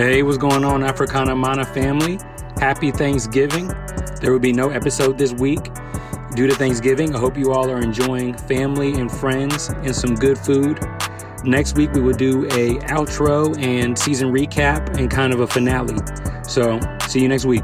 Hey, what's going on, Africana Mana family? Happy Thanksgiving. There will be no episode this week due to Thanksgiving. I hope you all are enjoying family and friends and some good food. Next week we will do a outro and season recap and kind of a finale. So, see you next week.